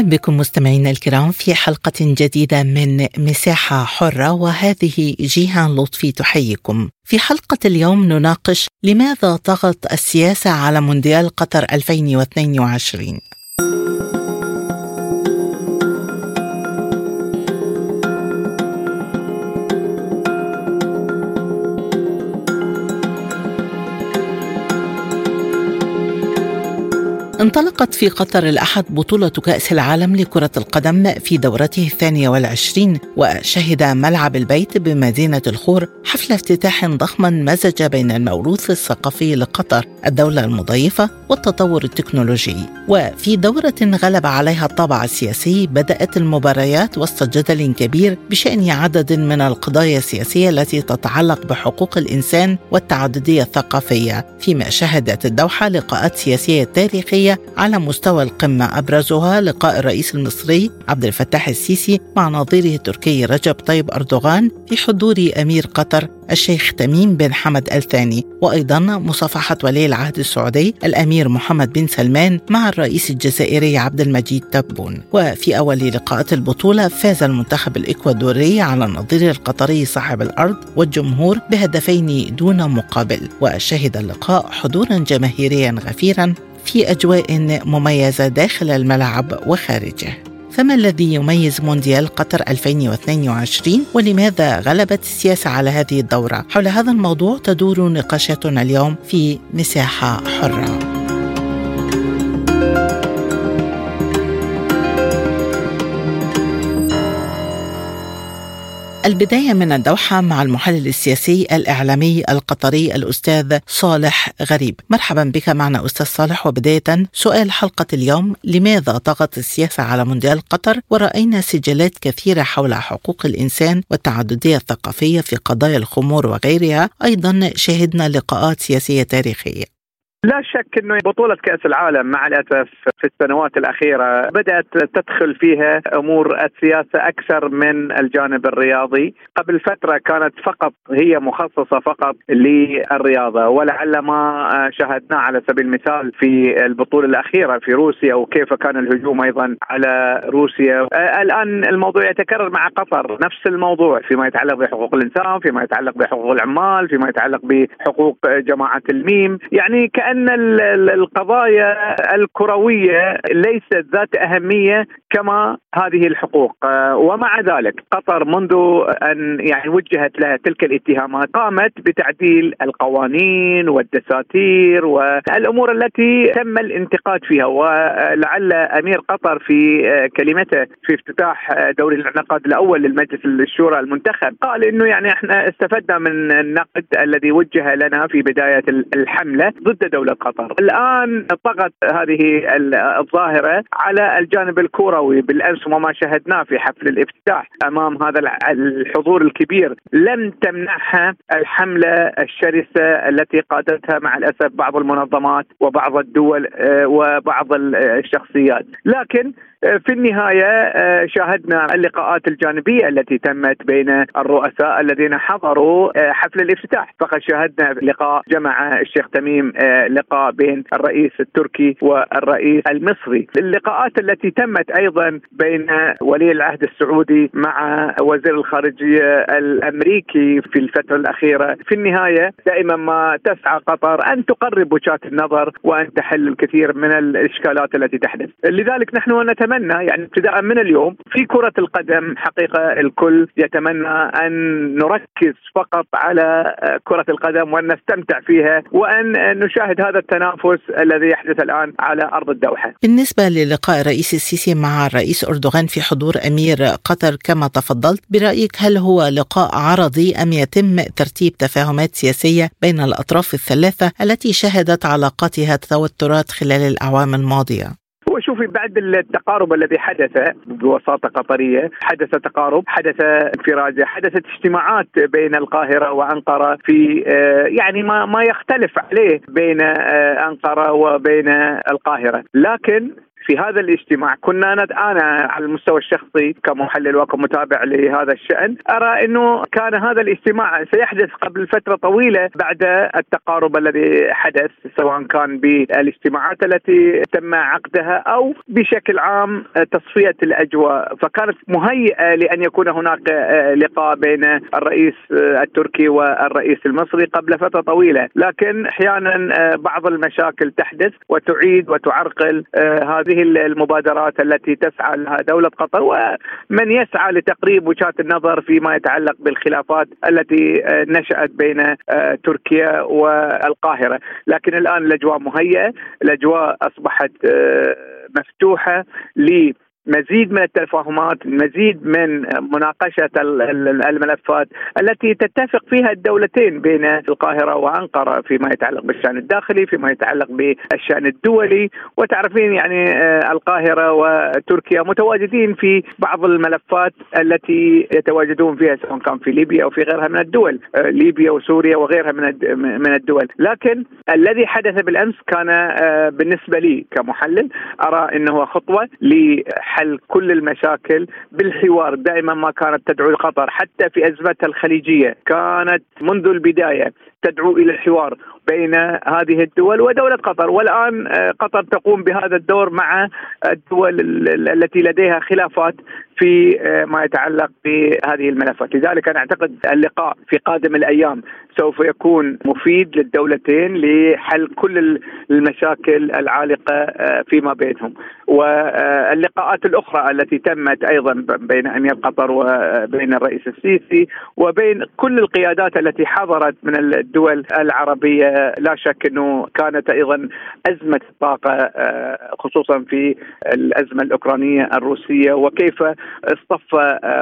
أهلا بكم مستمعينا الكرام في حلقة جديدة من مساحة حرة وهذه جيهان لطفي تحييكم. في حلقة اليوم نناقش لماذا طغت السياسة على مونديال قطر 2022. انطلقت في قطر الأحد بطولة كأس العالم لكرة القدم في دورته الثانية والعشرين وشهد ملعب البيت بمدينة الخور حفل افتتاح ضخما مزج بين الموروث الثقافي لقطر الدولة المضيفة والتطور التكنولوجي. وفي دورة غلب عليها الطابع السياسي بدأت المباريات وسط جدل كبير بشأن عدد من القضايا السياسية التي تتعلق بحقوق الإنسان والتعددية الثقافية. فيما شهدت الدوحة لقاءات سياسية تاريخية على مستوى القمة أبرزها لقاء الرئيس المصري عبد الفتاح السيسي مع نظيره التركي رجب طيب أردوغان في حضور أمير قطر الشيخ تميم بن حمد الثاني وأيضا مصافحة ولي العهد السعودي الأمير محمد بن سلمان مع الرئيس الجزائري عبد المجيد تبون. وفي أول لقاءات البطولة فاز المنتخب الإكوادوري على النظير القطري صاحب الأرض والجمهور بهدفين دون مقابل وشهد اللقاء حضورا جماهيريا غفيرا في أجواء مميزة داخل الملعب وخارجه. فما الذي يميز مونديال قطر 2022 ولماذا غلبت السياسة على هذه الدورة؟ حول هذا الموضوع تدور نقاشاتنا اليوم في مساحة حرة. البداية من الدوحة مع المحلل السياسي الإعلامي القطري الأستاذ صالح غريب. مرحبا بك معنا أستاذ صالح. وبداية سؤال حلقة اليوم لماذا طغت السياسة على مونديال قطر؟ ورأينا سجلات كثيرة حول حقوق الإنسان والتعددية الثقافية في قضايا الخمور وغيرها. أيضا شهدنا لقاءات سياسية تاريخية. لا شك إنه بطولة كأس العالم مع الأسف في السنوات الأخيرة بدأت تدخل فيها أمور السياسة أكثر من الجانب الرياضي، قبل فترة كانت فقط هي مخصصة فقط للرياضة ولعل ما شاهدناه على سبيل المثال في البطولة الأخيرة في روسيا وكيف كان الهجوم أيضا على روسيا، الآن الموضوع يتكرر مع قطر نفس الموضوع فيما يتعلق بحقوق الإنسان، فيما يتعلق بحقوق العمال، فيما يتعلق بحقوق جماعة الميم، يعني كأن ان القضايا الكروية ليست ذات أهمية كما هذه الحقوق. آه، ومع ذلك قطر منذ أن يعني وجهت لها تلك الاتهامات قامت بتعديل القوانين والدساتير والأمور التي تم الانتقاد فيها. ولعل أمير قطر في آه، كلمته في افتتاح آه، دوري الانعقاد الأول للمجلس الشورى المنتخب قال إنه يعني إحنا استفدنا من النقد الذي وجه لنا في بداية الحملة ضد دولة قطر. الآن طغت هذه الظاهرة على الجانب الكروي بالأمس وما شاهدناه في حفل الافتتاح. أمام هذا الحضور الكبير لم تمنعها الحملة الشرسة التي قادتها مع الأسف بعض المنظمات وبعض الدول آه، وبعض الشخصيات. لكن في النهاية آه، شاهدنا اللقاءات الجانبية التي تمت بين الرؤساء الذين حضروا آه، حفل الافتتاح. فقد شاهدنا لقاء جمع الشيخ تميم آه، لقاء بين الرئيس التركي والرئيس المصري. اللقاءات التي تمت أيضا بين ولي العهد السعودي مع وزير الخارجية الأمريكي في الفترة الأخيرة. في النهاية دائما ما تسعى قطر أن تقرب وجهات النظر وأن تحل الكثير من الإشكالات التي تحدث. لذلك نحن نتمنى نتمنى يعني ابتداء من اليوم في كرة القدم حقيقة الكل يتمنى أن نركز فقط على كرة القدم وأن نستمتع فيها وأن نشاهد هذا التنافس الذي يحدث الآن على أرض الدوحة بالنسبة للقاء الرئيس السيسي مع الرئيس أردوغان في حضور أمير قطر كما تفضلت برأيك هل هو لقاء عرضي أم يتم ترتيب تفاهمات سياسية بين الأطراف الثلاثة التي شهدت علاقاتها توترات خلال الأعوام الماضية؟ شوفي بعد التقارب الذي حدث بوساطة قطرية حدث تقارب حدث انفراجه حدثت اجتماعات بين القاهرة وأنقرة في آه، يعني ما ما يختلف عليه بين آه، أنقرة وبين القاهرة. لكن في هذا الاجتماع كنا أنا على المستوى الشخصي كمحلل وكمتابع لهذا الشأن أرى إنه كان هذا الاجتماع سيحدث قبل فترة طويلة بعد التقارب الذي حدث سواء كان بالاجتماعات التي تم عقدها أو بشكل عام تصفية الأجواء. فكانت مهيئة لأن يكون هناك لقاء بين الرئيس التركي والرئيس المصري قبل فترة طويلة. لكن أحيانا بعض المشاكل تحدث وتعيد وتعرقل هذه المبادرات التي تسعى لها دولة قطر ومن يسعى لتقريب وجهات النظر فيما يتعلق بالخلافات التي نشأت بين آه، تركيا والقاهرة. لكن الآن الأجواء مهيئة الأجواء أصبحت آه، مفتوحة مزيد من التفاهمات مزيد من مناقشة الملفات التي تتفق فيها الدولتين بين القاهرة وأنقرة فيما يتعلق بالشأن الداخلي فيما يتعلق بالشأن الدولي. وتعرفين يعني آه، القاهرة وتركيا متواجدين في بعض الملفات التي يتواجدون فيها سواء كان في ليبيا أو في غيرها من الدول آه، ليبيا وسوريا وغيرها من الدول. لكن الذي حدث بالأمس كان آه، بالنسبة لي كمحلل أرى أنه خطوة حل كل المشاكل بالحوار. دائما ما كانت تدعو قطر حتى في أزمتها الخليجية كانت منذ البداية تدعو إلى الحوار. بين هذه الدول ودولة قطر. والآن آه، قطر تقوم بهذا الدور مع الدول التي لديها خلافات في آه، ما يتعلق بهذه الملفات. لذلك أنا أعتقد اللقاء في قادم الأيام سوف يكون مفيد للدولتين لحل كل المشاكل العالقة آه، فيما بينهم. واللقاءات الأخرى التي تمت أيضا بين أمير قطر وبين الرئيس السيسي وبين كل القيادات التي حضرت من الدول العربية لا شك إنه كانت أيضا أزمة الطاقه آه، خصوصا في الأزمة الأوكرانية الروسية وكيف اصطف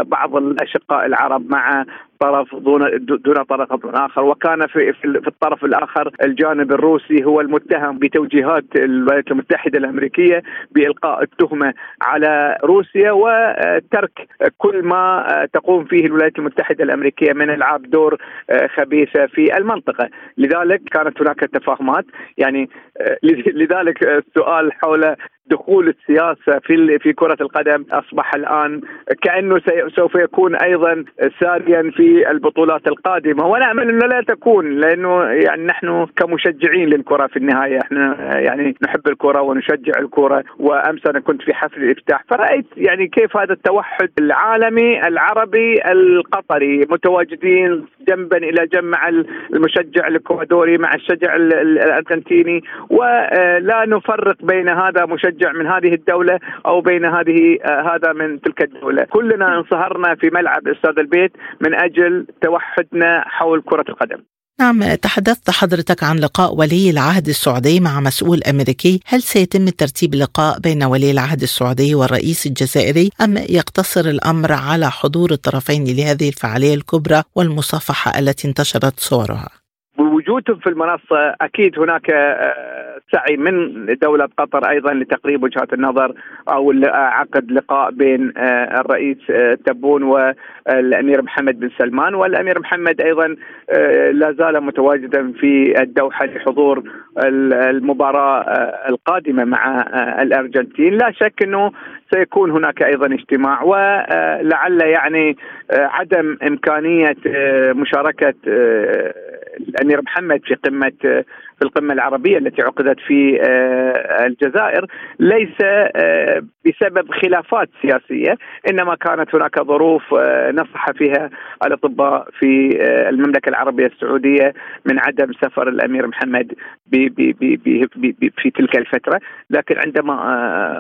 بعض الأشقاء العرب مع طرف دون دون طرف آخر. وكان في في الطرف الآخر الجانب الروسي هو المتهم بتوجيهات الولايات المتحدة الأمريكية بإلقاء التهمة على روسيا وترك كل ما تقوم فيه الولايات المتحدة الأمريكية من العاب دور خبيثة في المنطقة، لذلك كانت هناك تفاهمات. يعني لذلك السؤال حول دخول السياسة في في كرة القدم أصبح الآن كأنه سوف يكون أيضا ساريا في البطولات القادمة. ونامل أنه لا تكون لأنه يعني نحن كمشجعين للكرة في النهاية. إحنا يعني نحب الكرة ونشجع الكرة. وأمس أنا كنت في حفل الإفتتاح. فرأيت يعني كيف هذا التوحد العالمي العربي القطري. متواجدين جنبا إلى جنب مع المشجع الإكوادوري مع الشجع الأرجنتيني. ولا نفرق بين هذا مشجع مشجع من هذه الدولة أو بين هذه آه، هذا من تلك الدولة، كلنا انصهرنا في ملعب استاد البيت من أجل توحدنا حول كرة القدم. نعم تحدثت حضرتك عن لقاء ولي العهد السعودي مع مسؤول أمريكي، هل سيتم ترتيب لقاء بين ولي العهد السعودي والرئيس الجزائري أم يقتصر الأمر على حضور الطرفين لهذه الفعالية الكبرى والمصافحة التي انتشرت صورها؟ بوجودهم في المنصة. أكيد هناك آه، سعي من دولة قطر أيضا لتقريب وجهات النظر أو عقد لقاء بين آه، الرئيس آه، تبون والأمير محمد بن سلمان. والأمير محمد أيضا لا زال متواجدا في الدوحة لحضور المباراة القادمة مع الأرجنتين. لا شك أنه سيكون هناك أيضا اجتماع ولعل يعني عدم إمكانية مشاركة الأمير محمد في قمة في القمة العربية التي عقدت في آه، الجزائر ليس آه، بسبب خلافات سياسية إنما كانت هناك ظروف آه، نصح فيها الأطباء في المملكة العربية السعودية من عدم سفر الأمير محمد بي بي بي بي في تلك الفترة. لكن عندما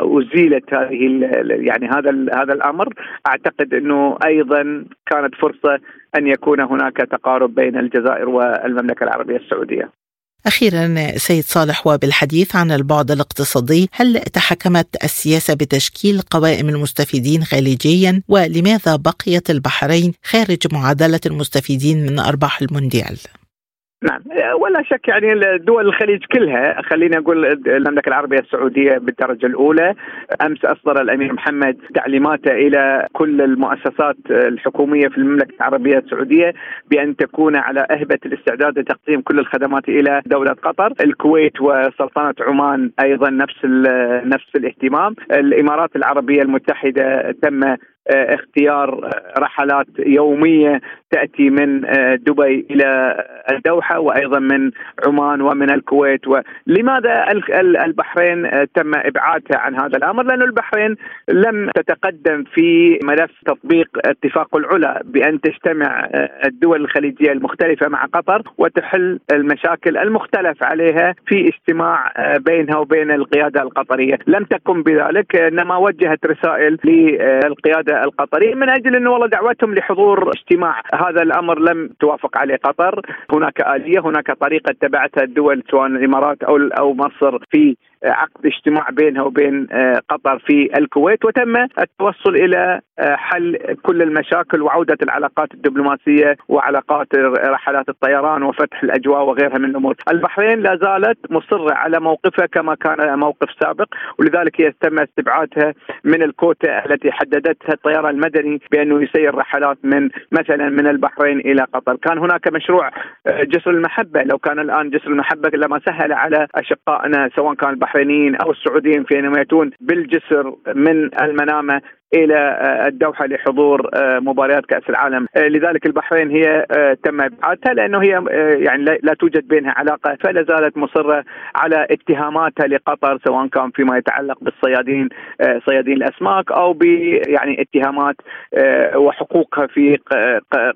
أزيلت هذه يعني هذا هذا الأمر أعتقد إنه أيضا كانت فرصة أن يكون هناك تقارب بين الجزائر والمملكة العربية السعودية. أخيرا سيد صالح وبالحديث عن البعد الاقتصادي هل تحكمت السياسة بتشكيل قوائم المستفيدين خليجيا ولماذا بقيت البحرين خارج معادلة المستفيدين من أرباح المونديال؟ نعم. ولا شك يعني دول الخليج كلها خلينا نقول المملكة العربية السعودية بالدرجة الأولى. أمس أصدر الأمير محمد تعليماته إلى كل المؤسسات الحكومية في المملكة العربية السعودية بأن تكون على أهبة الاستعداد لتقديم كل الخدمات إلى دولة قطر، الكويت وسلطنة عمان أيضا نفس نفس الاهتمام، الإمارات العربية المتحدة تم آه، اختيار رحلات يومية تأتي من آه، دبي إلى الدوحة وأيضا من عمان ومن الكويت ولماذا البحرين تم إبعادها عن هذا الأمر؟ لأن البحرين لم تتقدم في ملف تطبيق اتفاق العلا بأن تجتمع الدول الخليجية المختلفة مع قطر وتحل المشاكل المختلف عليها في اجتماع بينها وبين القيادة القطرية، لم تكن بذلك إنما وجهت رسائل للقيادة القطري من أجل إنه والله دعوتهم لحضور اجتماع هذا الأمر لم توافق عليه قطر. هناك آلية هناك طريقة اتبعتها الدول سواء الإمارات أو أو مصر في عقد اجتماع بينها وبين آه، قطر في الكويت وتم التوصل إلى آه، حل كل المشاكل وعودة العلاقات الدبلوماسية وعلاقات رحلات الطيران وفتح الأجواء وغيرها من الأمور. البحرين لا زالت مصرة على موقفها كما كان موقف سابق ولذلك هي تم استبعادها من الكوتا التي حددتها الطيران المدني بأنه يسير رحلات من مثلا من البحرين إلى قطر، كان هناك مشروع آه، جسر المحبة لو كان الآن جسر المحبة لما سهل على أشقائنا سواء كان البحرينيين أو السعوديين في إنهم يأتون بالجسر من المنامة. إلى آه، الدوحة لحضور آه، مباريات كأس العالم، آه، لذلك البحرين هي تم إبعادها لأنه هي يعني لا توجد بينها علاقة فلا زالت مصرة على اتهاماتها لقطر سواء كان فيما يتعلق بالصيادين صيادين الأسماك أو ب يعني اتهامات وحقوقها في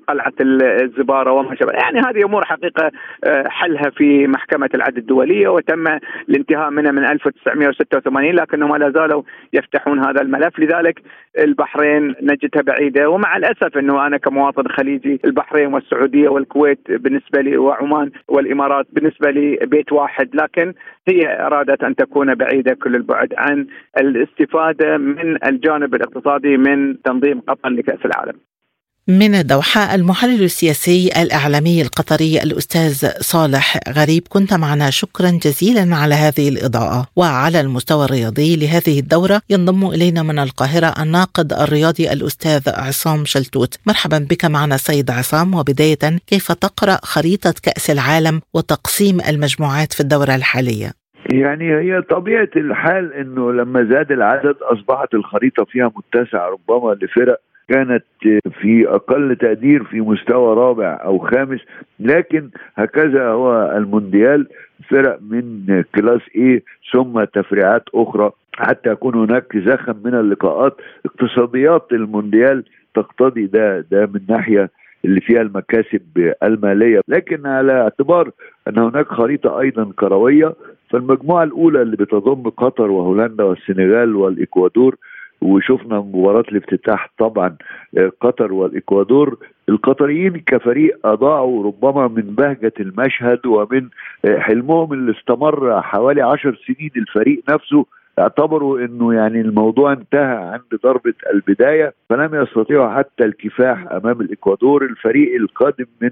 قلعة الزبارة وما شابه، يعني هذه أمور حقيقة حلها في محكمة العدل الدولية وتم الانتهاء منها من 1986 لكنهم لا زالوا يفتحون هذا الملف. لذلك البحرين نجدها بعيدة ومع الأسف إنه أنا كمواطن خليجي البحرين والسعودية والكويت بالنسبة لي وعمان والإمارات بالنسبة لي بيت واحد لكن هي أرادت أن تكون بعيدة كل البعد عن الاستفادة من الجانب الاقتصادي من تنظيم قطر لكأس العالم. من الدوحة المحلل السياسي الإعلامي القطري الأستاذ صالح غريب. كنت معنا. شكرا جزيلا على هذه الإضاءة. وعلى المستوى الرياضي لهذه الدورة ينضم إلينا من القاهرة الناقد الرياضي الأستاذ عصام شلتوت. مرحبا بك معنا سيد عصام. وبداية كيف تقرأ خريطة كأس العالم وتقسيم المجموعات في الدورة الحالية؟ يعني هي طبيعة الحال إنه لما زاد العدد أصبحت الخريطة فيها متسعة ربما لفرق كانت في أقل تقدير في مستوى رابع أو خامس لكن هكذا هو المونديال فرق من كلاس إيه ثم تفريعات أخرى حتى يكون هناك زخم من اللقاءات. اقتصاديات المونديال تقتضي ده ده من ناحية اللي فيها المكاسب المالية. لكن على اعتبار أن هناك خريطة أيضا كروية فالمجموعة الأولى اللي بتضم قطر وهولندا والسنغال والإكوادور وشفنا مباراة الافتتاح طبعا آه، قطر والإكوادور. القطريين كفريق أضاعوا ربما من بهجة المشهد ومن آه، حلمهم اللي استمر حوالي عشر سنين الفريق نفسه. اعتبروا انه يعني الموضوع انتهى عند ضربة البداية فلم يستطيعوا حتى الكفاح امام الاكوادور الفريق القادم من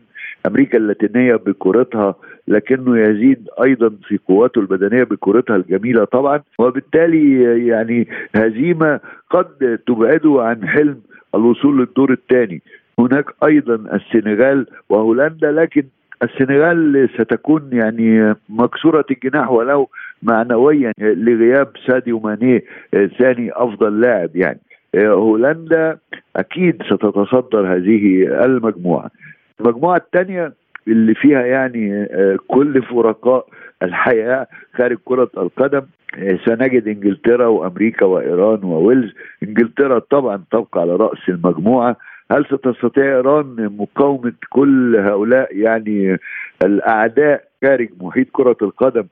أمريكا اللاتينية بكورتها لكنه يزيد أيضا في قواته البدنية بكورتها الجميلة طبعا. وبالتالي يعني هزيمة قد تبعده عن حلم الوصول للدور الثاني. هناك أيضا السنغال وهولندا لكن السنغال ستكون يعني مكسورة الجناح ولو معنويا لغياب ساديو ماني ثاني أفضل لاعب يعني. هولندا أكيد ستتصدر هذه المجموعة. المجموعة الثانية اللي فيها يعني كل فرقاء الحياة خارج كرة القدم سنجد إنجلترا وأمريكا وإيران وويلز. إنجلترا طبعا تبقى على رأس المجموعة. هل ستستطيع ايران مقاومة كل هؤلاء يعني الأعداء خارج محيط كرة القدم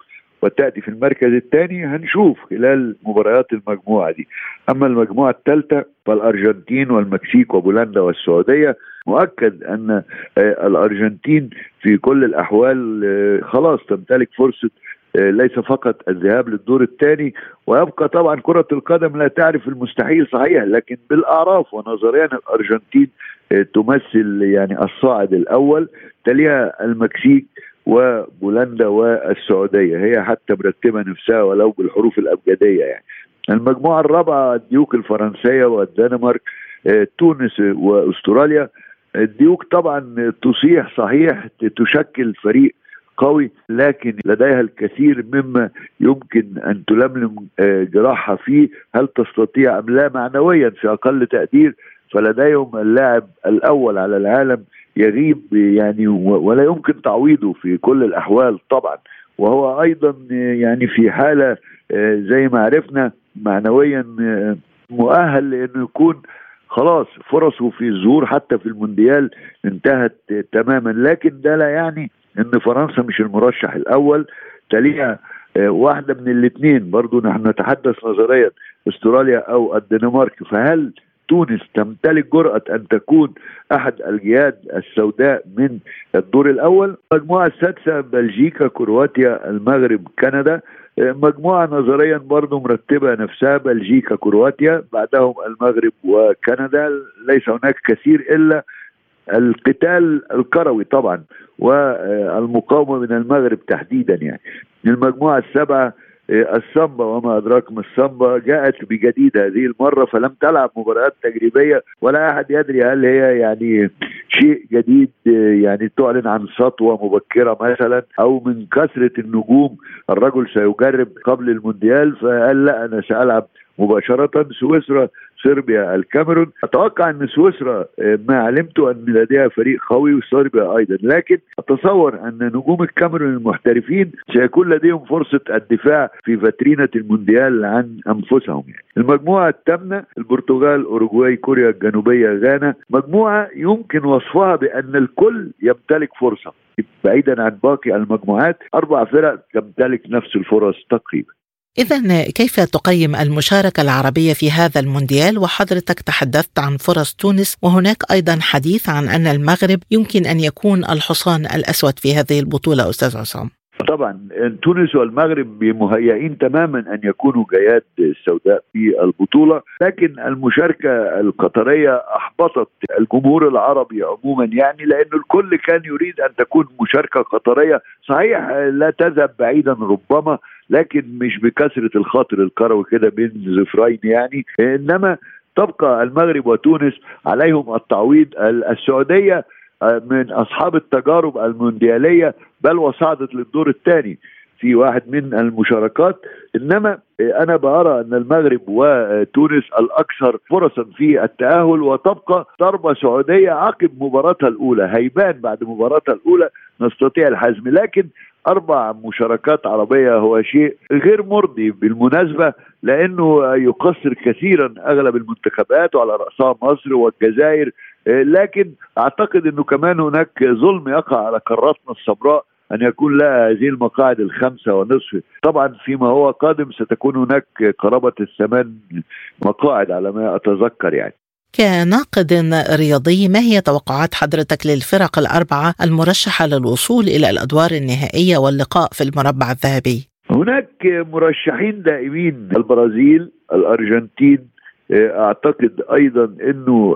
وتأتي في المركز الثاني؟ هنشوف خلال مباريات المجموعة دي. أما المجموعة الثالثة فالأرجنتين والمكسيك وبولندا والسعودية مؤكد أن آه، الأرجنتين في كل الأحوال آه، خلاص تمتلك فرصة ليس فقط الذهاب للدور الثاني ويبقى طبعا كرة القدم لا تعرف المستحيل صحيح لكن بالأعراف ونظريا الأرجنتين تمثل يعني الصاعد الأول تليها المكسيك وبولندا والسعودية. هي حتى مرتبة نفسها ولو بالحروف الأبجدية يعني. المجموعة الرابعة الديوك الفرنسية والدنمارك آه، تونس وأستراليا. الديوك طبعا تصيح صحيح تشكل فريق قوي لكن لديها الكثير مما يمكن أن تلملم آه، جراحها فيه. هل تستطيع أم لا؟ معنويا في أقل تقدير. فلديهم اللاعب الأول على العالم يغيب يعني ولا يمكن تعويضه في كل الأحوال طبعا. وهو أيضا يعني في حالة آه، زي ما عرفنا معنويا آه، مؤهل لأنه يكون خلاص فرصه في الظهور حتى في المونديال انتهت تماما. لكن ده لا يعني إن فرنسا مش المرشح الأول تليها آه، واحدة من الاثنين. برضو نحن نتحدث نظريا أستراليا أو الدنمارك. فهل تونس تمتلك جرأة أن تكون أحد الجهاد السوداء من الدور الأول؟ المجموعة السادسة بلجيكا كرواتيا المغرب كندا. مجموعة نظريا برضو مرتبة نفسها بلجيكا كرواتيا بعدهم المغرب وكندا. ليس هناك كثير إلا القتال الكروي طبعا والمقاومة من المغرب تحديدا يعني. المجموعة السبعة إيه، السامبا وما أدراك ما السامبا جاءت بجديد هذه المرة فلم تلعب مباريات تجريبية ولا أحد يدري هل هي يعني شيء جديد يعني تعلن عن سطوة مبكرة مثلا أو من كثرة النجوم الرجل سيجرب قبل المونديال فقال لا أنا سألعب مباشرة سويسرا صربيا الكاميرون. أتوقع أن سويسرا آه، ما علمت أن لديها فريق قوي وصربيا أيضا. لكن أتصور أن نجوم الكاميرون المحترفين سيكون لديهم فرصة الدفاع في فترينه المونديال عن أنفسهم يعني. المجموعة الثامنة البرتغال أوروغواي كوريا الجنوبية غانا. مجموعة يمكن وصفها بأن الكل يمتلك فرصة. بعيدا عن باقي المجموعات أربع فرق تمتلك نفس الفرص تقريبا. إذا كيف تقيم المشاركة العربية في هذا المونديال؟ وحضرتك تحدثت عن فرص تونس وهناك أيضا حديث عن أن المغرب يمكن أن يكون الحصان الأسود في هذه البطولة أستاذ عصام. طبعا تونس والمغرب مهيئين تماما أن يكونوا جياد السوداء في البطولة لكن المشاركة القطرية أحبطت الجمهور العربي عموما يعني لأنه الكل كان يريد أن تكون مشاركة قطرية. صحيح لا تذهب بعيدا ربما لكن مش بكثرة الخاطر الكروي كده بين زفرين يعني إنما تبقى المغرب وتونس عليهم التعويض السعودية آه، من أصحاب التجارب المونديالية بل وصعدت للدور الثاني في واحد من المشاركات. إنما آه، أنا بأرى أن المغرب وتونس الأكثر فرصا في التأهل وتبقى ضربة سعودية عقب مباراتها الأولى هيبان بعد مباراتها الأولى نستطيع الحزم. لكن أربع مشاركات عربية هو شيء غير مرضي بالمناسبة لأنه يقصر كثيرا أغلب المنتخبات وعلى رأسها مصر والجزائر. لكن أعتقد إنه كمان هناك ظلم يقع على قاراتنا السمراء أن يكون لها هذه المقاعد الخمسة ونصف. طبعا فيما هو قادم ستكون هناك قرابة الثمان مقاعد على ما أتذكر يعني. كناقد رياضي ما هي توقعات حضرتك للفرق الأربعة المرشحة للوصول إلى الأدوار النهائية واللقاء في المربع الذهبي؟ هناك مرشحين دائمين البرازيل الأرجنتين أعتقد أيضا إنه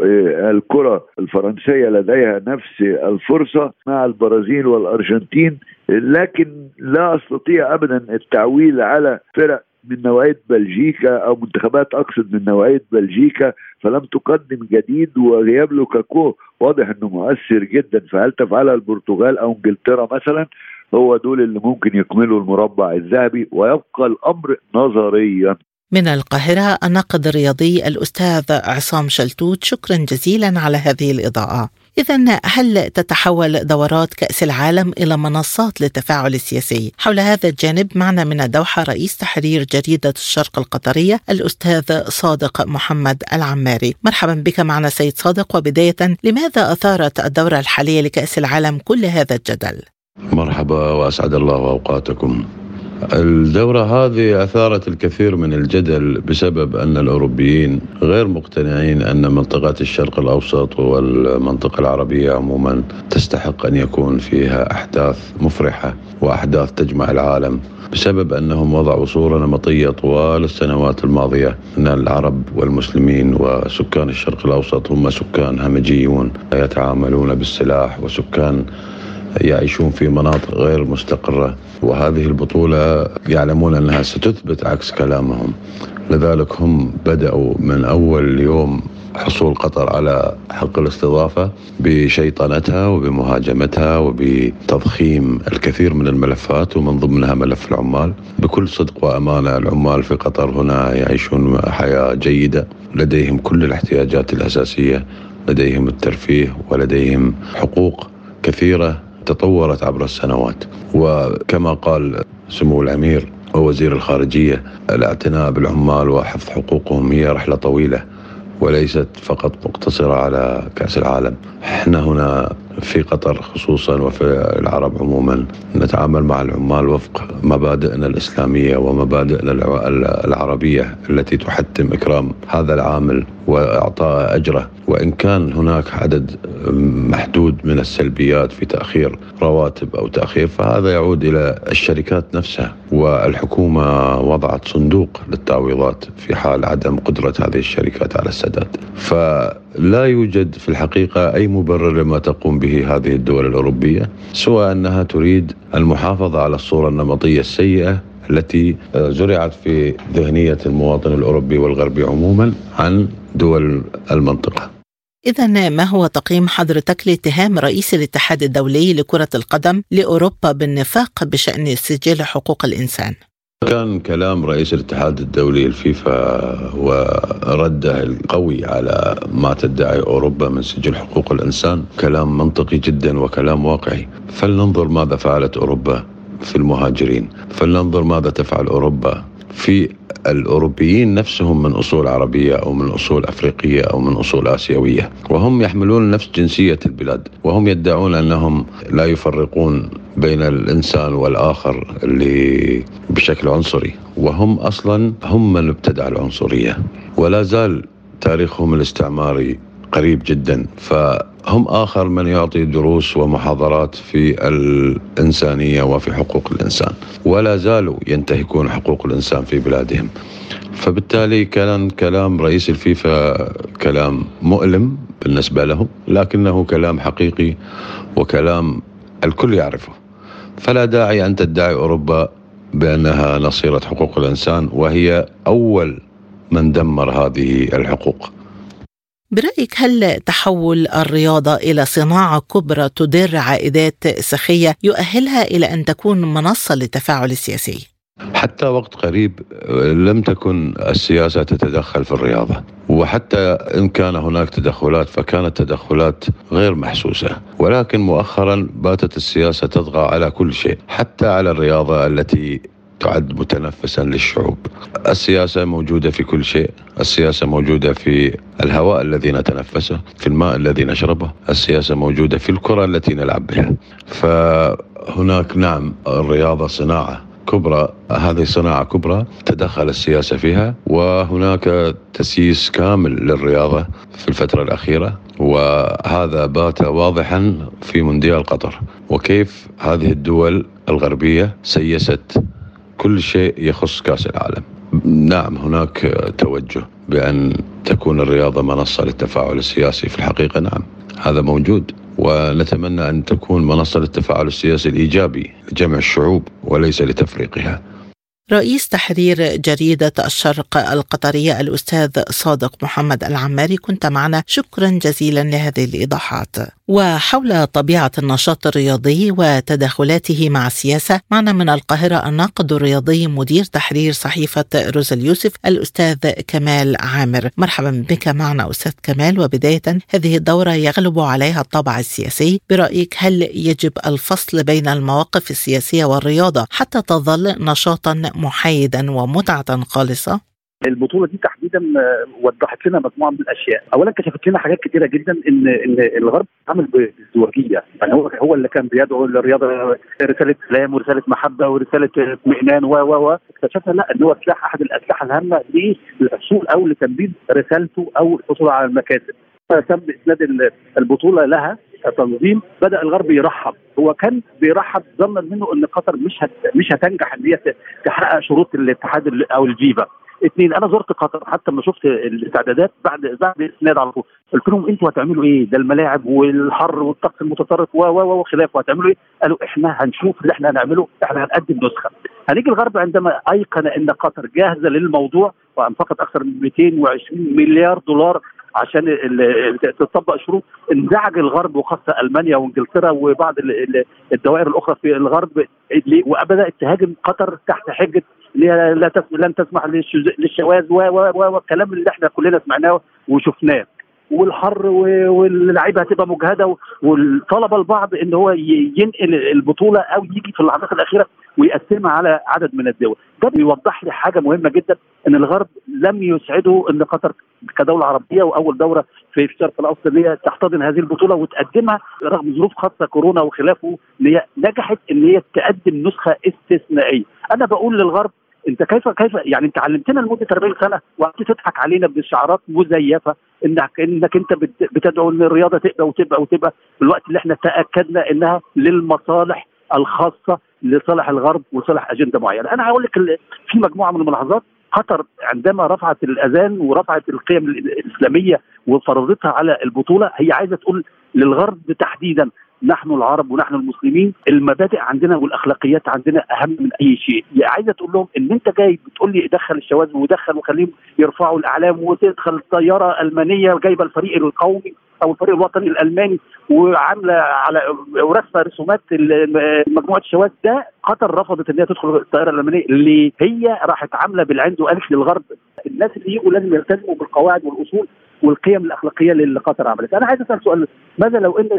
الكرة الفرنسية لديها نفس الفرصة مع البرازيل والأرجنتين لكن لا أستطيع ابدا التعويل على فرق من نوعية بلجيكا أو منتخبات أقصد من نوعية بلجيكا فلم تقدم جديد وغياب لوكاكو. واضح إنه مؤثر جدا. فهل تفعلها البرتغال أو إنجلترا مثلا؟ هو دول اللي ممكن يكملوا المربع الذهبي ويبقى الأمر نظريا. من القاهرة الناقد الرياضي الأستاذ عصام شلتوت. شكرا جزيلا على هذه الإضاءة. إذا هل تتحول دورات كأس العالم إلى منصات للتفاعل السياسي؟ حول هذا الجانب معنا من الدوحة رئيس تحرير جريدة الشرق القطرية الأستاذ صادق محمد العماري مرحبا بك معنا سيد صادق وبداية لماذا أثارت الدورة الحالية لكأس العالم كل هذا الجدل؟ مرحبا وأسعد الله أوقاتكم الدورة هذه أثارت الكثير من الجدل بسبب أن الأوروبيين غير مقتنعين أن منطقة الشرق الأوسط والمنطقة العربية عموما تستحق أن يكون فيها أحداث مفرحة وأحداث تجمع العالم بسبب أنهم وضعوا صورة نمطية طوال السنوات الماضية أن العرب والمسلمين وسكان الشرق الأوسط هم سكان همجيون يتعاملون بالسلاح وسكان يعيشون في مناطق غير مستقرة وهذه البطولة يعلمون أنها ستثبت عكس كلامهم. لذلك هم بدأوا من أول يوم حصول قطر على حق الاستضافة بشيطنتها وبمهاجمتها وبتضخيم الكثير من الملفات ومن ضمنها ملف العمال. بكل صدق وأمانة العمال في قطر هنا يعيشون حياة جيدة. لديهم كل الاحتياجات الأساسية لديهم الترفيه ولديهم حقوق كثيرة. تطورت عبر السنوات. وكما قال سمو الأمير ووزير الخارجية الاعتناء بالعمال وحفظ حقوقهم هي رحلة طويلة. وليست فقط مقتصرة على كأس العالم. إحنا هنا في قطر خصوصا وفي العرب عموما نتعامل مع العمال وفق مبادئنا الإسلامية ومبادئنا العربية التي تحتم إكرام هذا العامل وإعطاء أجره. وإن كان هناك عدد محدود من السلبيات في تأخير رواتب أو تأخير فهذا يعود إلى الشركات نفسها. والحكومة وضعت صندوق للتعويضات في حال عدم قدرة هذه الشركات على السداد. فلا يوجد في الحقيقة أي مبرر لما تقوم به هذه الدول الأوروبية سوى أنها تريد المحافظة على الصورة النمطية السيئة التي زرعت في ذهنية المواطن الأوروبي والغربي عموما عن دول المنطقة. إذا ما هو تقييم حضرتك لاتهام رئيس الاتحاد الدولي لكرة القدم لأوروبا بالنفاق بشأن سجل حقوق الإنسان؟ كان كلام رئيس الاتحاد الدولي الفيفا ورده القوي على ما تدعي أوروبا من سجل حقوق الإنسان كلام منطقي جدا وكلام واقعي فلننظر ماذا فعلت أوروبا في المهاجرين فلننظر ماذا تفعل أوروبا في الأوروبيين نفسهم من أصول عربية أو من أصول أفريقية أو من أصول آسيوية. وهم يحملون نفس جنسية البلاد. وهم يدعون أنهم لا يفرقون بين الإنسان والآخر اللي بشكل عنصري. وهم أصلا هم من ابتدع العنصرية. ولا زال تاريخهم الاستعماري قريب جدا. فهم آخر من يعطي دروس ومحاضرات في الإنسانية وفي حقوق الإنسان ولا زالوا ينتهكون حقوق الإنسان في بلادهم. فبالتالي كان كلام رئيس الفيفا كلام مؤلم بالنسبة لهم لكنه كلام حقيقي وكلام الكل يعرفه. فلا داعي أن تدعي أوروبا بأنها نصيرة حقوق الإنسان وهي أول من دمر هذه الحقوق. برأيك هل تحول الرياضة إلى صناعة كبرى تدر عائدات سخية يؤهلها إلى أن تكون منصة للتفاعل السياسي؟ حتى وقت قريب لم تكن السياسة تتدخل في الرياضة وحتى إن كان هناك تدخلات فكانت تدخلات غير محسوسة ولكن مؤخرا باتت السياسة تطغى على كل شيء حتى على الرياضة التي تعد متنفسا للشعوب. السياسة موجودة في كل شيء. السياسة موجودة في الهواء الذي نتنفسه في الماء الذي نشربه. السياسة موجودة في الكرة التي نلعب بها. فهناك نعم الرياضة صناعة كبرى. هذه صناعة كبرى تدخل السياسة فيها وهناك تسييس كامل للرياضة في الفترة الأخيرة. وهذا بات واضحا في مونديال قطر. وكيف هذه الدول الغربية سيست كل شيء يخص كأس العالم. نعم هناك توجه بأن تكون الرياضة منصة للتفاعل السياسي في الحقيقة نعم هذا موجود. ونتمنى أن تكون منصة للتفاعل السياسي الإيجابي لجمع الشعوب وليس لتفريقها. رئيس تحرير جريدة الشرق القطرية الأستاذ صادق محمد العماري كنت معنا. شكرا جزيلا لهذه الإيضاحات. وحول طبيعة النشاط الرياضي وتداخلاته مع السياسة معنا من القاهرة الناقد الرياضي مدير تحرير صحيفة روز اليوسف الأستاذ كمال عامر. مرحبا بك معنا أستاذ كمال. وبداية هذه الدورة يغلب عليها الطابع السياسي. برأيك هل يجب الفصل بين المواقف السياسية والرياضة حتى تظل نشاطا محايدا ومتعة خالصة؟ البطولة دي تحديدا وضحت لنا مجموعة من الأشياء، اولا كشفت لنا حاجات كثيره جدا إن إن الغرب عمل بازدواجيه، يعني هو هو اللي كان بيدعو للرياضة رسالة سلام ورسالة محبة ورسالة اطمئنان و و و. اكتشفنا لا إن هو سلاح أحد الأسلحة الهامة للحصول أو لتنفيذ رسالته أو الحصول على المكاسب. تم إسناد البطولة لها تنظيم. بدأ الغرب يرحب. هو كان بيرحب ظنا منه إن قطر مش هت مش هتنجح إن هي تحقق شروط الاتحاد أو الفيفا اثنين أنا زرت قطر حتى لما شفت الاستعدادات بعد بعد الاسناد على طول قلت لهم أنتوا هتعملوا إيه؟ ده الملاعب والحر والطقس المتطرف و و وخلافه هتعملوا إيه؟ قالوا إحنا هنشوف اللي إحنا هنعمله إحنا هنقدم نسخة. هنيجي الغرب عندما أيقن إن قطر جاهزة للموضوع وانفقت أكثر من 220 مليار دولار عشان تطبق شروط انزعج الغرب وخاصة ألمانيا وإنجلترا وبعض الدوائر الأخرى في الغرب وبدات تهاجم قطر تحت حجة لن تسمح للشواذ والكلام اللي إحنا كلنا سمعناه وشفناه. والحر واللعيبة هتبقى مجهدة وطلب البعض إن هو ينقل البطولة أو يجي في اللحظات الأخيرة ويقسمها على عدد من الدول. ده بيوضح لي حاجة مهمة جدا إن الغرب لم يسعده إن قطر كدولة عربية وأول دوله في الشرق الأوسط ان هي تحتضن هذه البطولة وتقدمها رغم ظروف خاصة كورونا وخلافه هي نجحت إن هي تقدم نسخة استثنائية. أنا بقول للغرب انت كيف كيف يعني انت علمتنا لمدة 40 سنة وقعدت تضحك علينا بشعارات مزيفة انك إنك انت بتدعو إن الرياضة تبقى وتبقى وتبقى في الوقت اللي إحنا تأكدنا إنها للمصالح الخاصة لصالح الغرب وصالح أجندة معينة، أنا هقول لك في مجموعة من الملاحظات. قطر عندما رفعت الأذان ورفعت القيم الإسلامية وفرضتها على البطولة هي عايزة تقول للغرب تحديدا نحن العرب ونحن المسلمين المبادئ عندنا والأخلاقيات عندنا أهم من أي شيء. يعني عايزة تقول لهم إن أنت جاي بتقول لي دخل الشواذ ودخل وخليهم يرفعوا الأعلام وتدخل طياره المانيه جايبة الفريق القومي أو الفريق الوطني الألماني وعاملة على ورسمه رسومات مجموعة الشواذ ده قطر رفضت إن هي تدخل الطائره الألمانية. اللي هي راحت عاملة بالعند وقالت للغرب الناس اللي يجوا لازم يلتزموا بالقواعد والأصول والقيم الأخلاقية اللي قطر عملتها، أنا عايز أسأل سؤال ماذا لو إن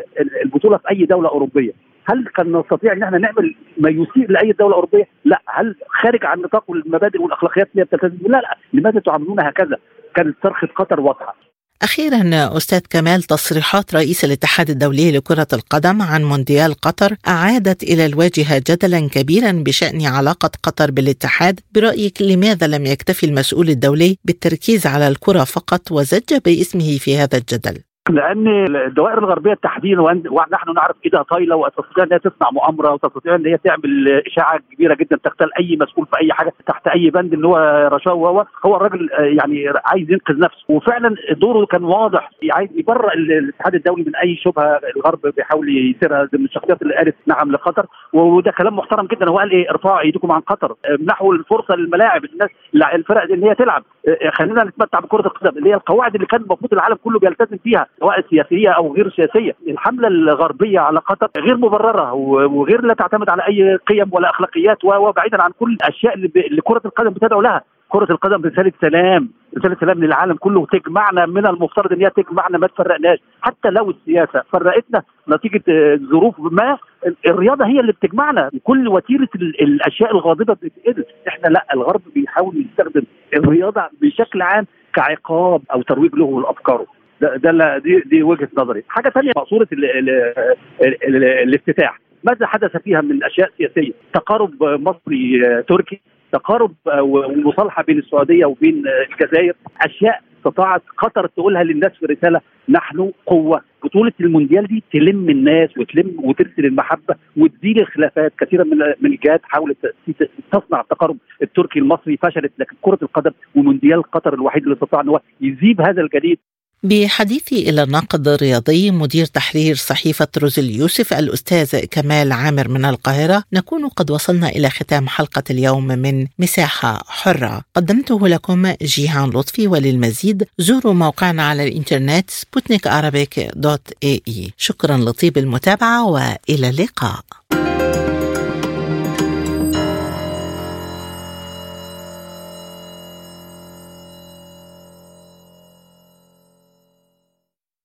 البطولة في أي دولة أوروبية هل كان نستطيع إن إحنا نعمل ما يسيء لأي دولة أوروبية؟ لا، هل خارج عن نطاق المبادئ والأخلاقيات اللي بتلتزم؟ لا لا، لماذا تعاملون هكذا؟ كانت صرخة قطر واضحة. أخيرا أستاذ كمال تصريحات رئيس الاتحاد الدولي لكرة القدم عن مونديال قطر أعادت إلى الواجهة جدلا كبيرا بشأن علاقة قطر بالاتحاد برأيك لماذا لم يكتفي المسؤول الدولي بالتركيز على الكرة فقط وزج باسمه في هذا الجدل؟ لأن الدوائر الغربية تحديدا ونحن نعرف ايدها طايلة وتستطيع إن هي تصنع مؤامرة وتستطيع إن هي تعمل اشاعه كبيرة جدا تغتال أي مسؤول في أي حاجة تحت أي بند إن هو رشاوى وهو هو الراجل يعني عايز ينقذ نفسه. وفعلا دوره كان واضح عايز يبرأ الاتحاد الدولي من أي شبهة الغرب بيحاول يثيرها من الشخصيات اللي قالت نعم لقطر. وده كلام محترم جدا. هو قال إيه؟ ارفعوا إيديكم عن قطر. منحوا الفرصة للملاعب الناس الفرق إن هي تلعب. خلينا نتمتع بكرة القدم اللي هي القواعد اللي كان المفروض العالم كله بيلتزم فيها سواء سياسية أو غير سياسية، الحملة الغربية على قطر غير مبررة وغير لا تعتمد على أي قيم ولا أخلاقيات وبعيدا عن كل الأشياء اللي كرة القدم بتدعو لها، كرة القدم رسالة سلام رسالة سلام للعالم كله تجمعنا من المفترض إن هي تجمعنا ما تفرقناش. حتى لو السياسة فرقتنا نتيجة ظروف ما الرياضة هي اللي بتجمعنا. كل وتيرة الأشياء الغاضبة بتتقدر إحنا لا الغرب بيحاول يستخدم الرياضة بشكل عام كعقاب أو ترويج له لأفكاره. ده, ده دي دي وجهة نظري. حاجة ثانية مقصورة الافتتاح. ماذا حدث فيها من أشياء سياسية؟ تقارب مصري تركي تقارب ومصالحة بين السعودية وبين الجزائر. أشياء استطاعت قطر تقولها للناس في رساله نحن قوة. بطولة المونديال دي تلم الناس وتلم وترسل المحبة وتزيل الخلافات. كثيرا من من الجهات حاولت تصنع التقارب التركي المصري فشلت. لكن كرة القدم ومونديال قطر الوحيد اللي استطاع إن هو يذيب هذا الجليد بحديثي إلى الناقد الرياضي مدير تحرير صحيفة روز اليوسف الأستاذ كمال عامر من القاهرة نكون قد وصلنا إلى ختام حلقة اليوم من مساحة حرة. قدمته لكم جيهان لطفي وللمزيد. زوروا موقعنا على الإنترنت سبوتنيك دوت إي إي. شكرا لطيب المتابعة وإلى اللقاء.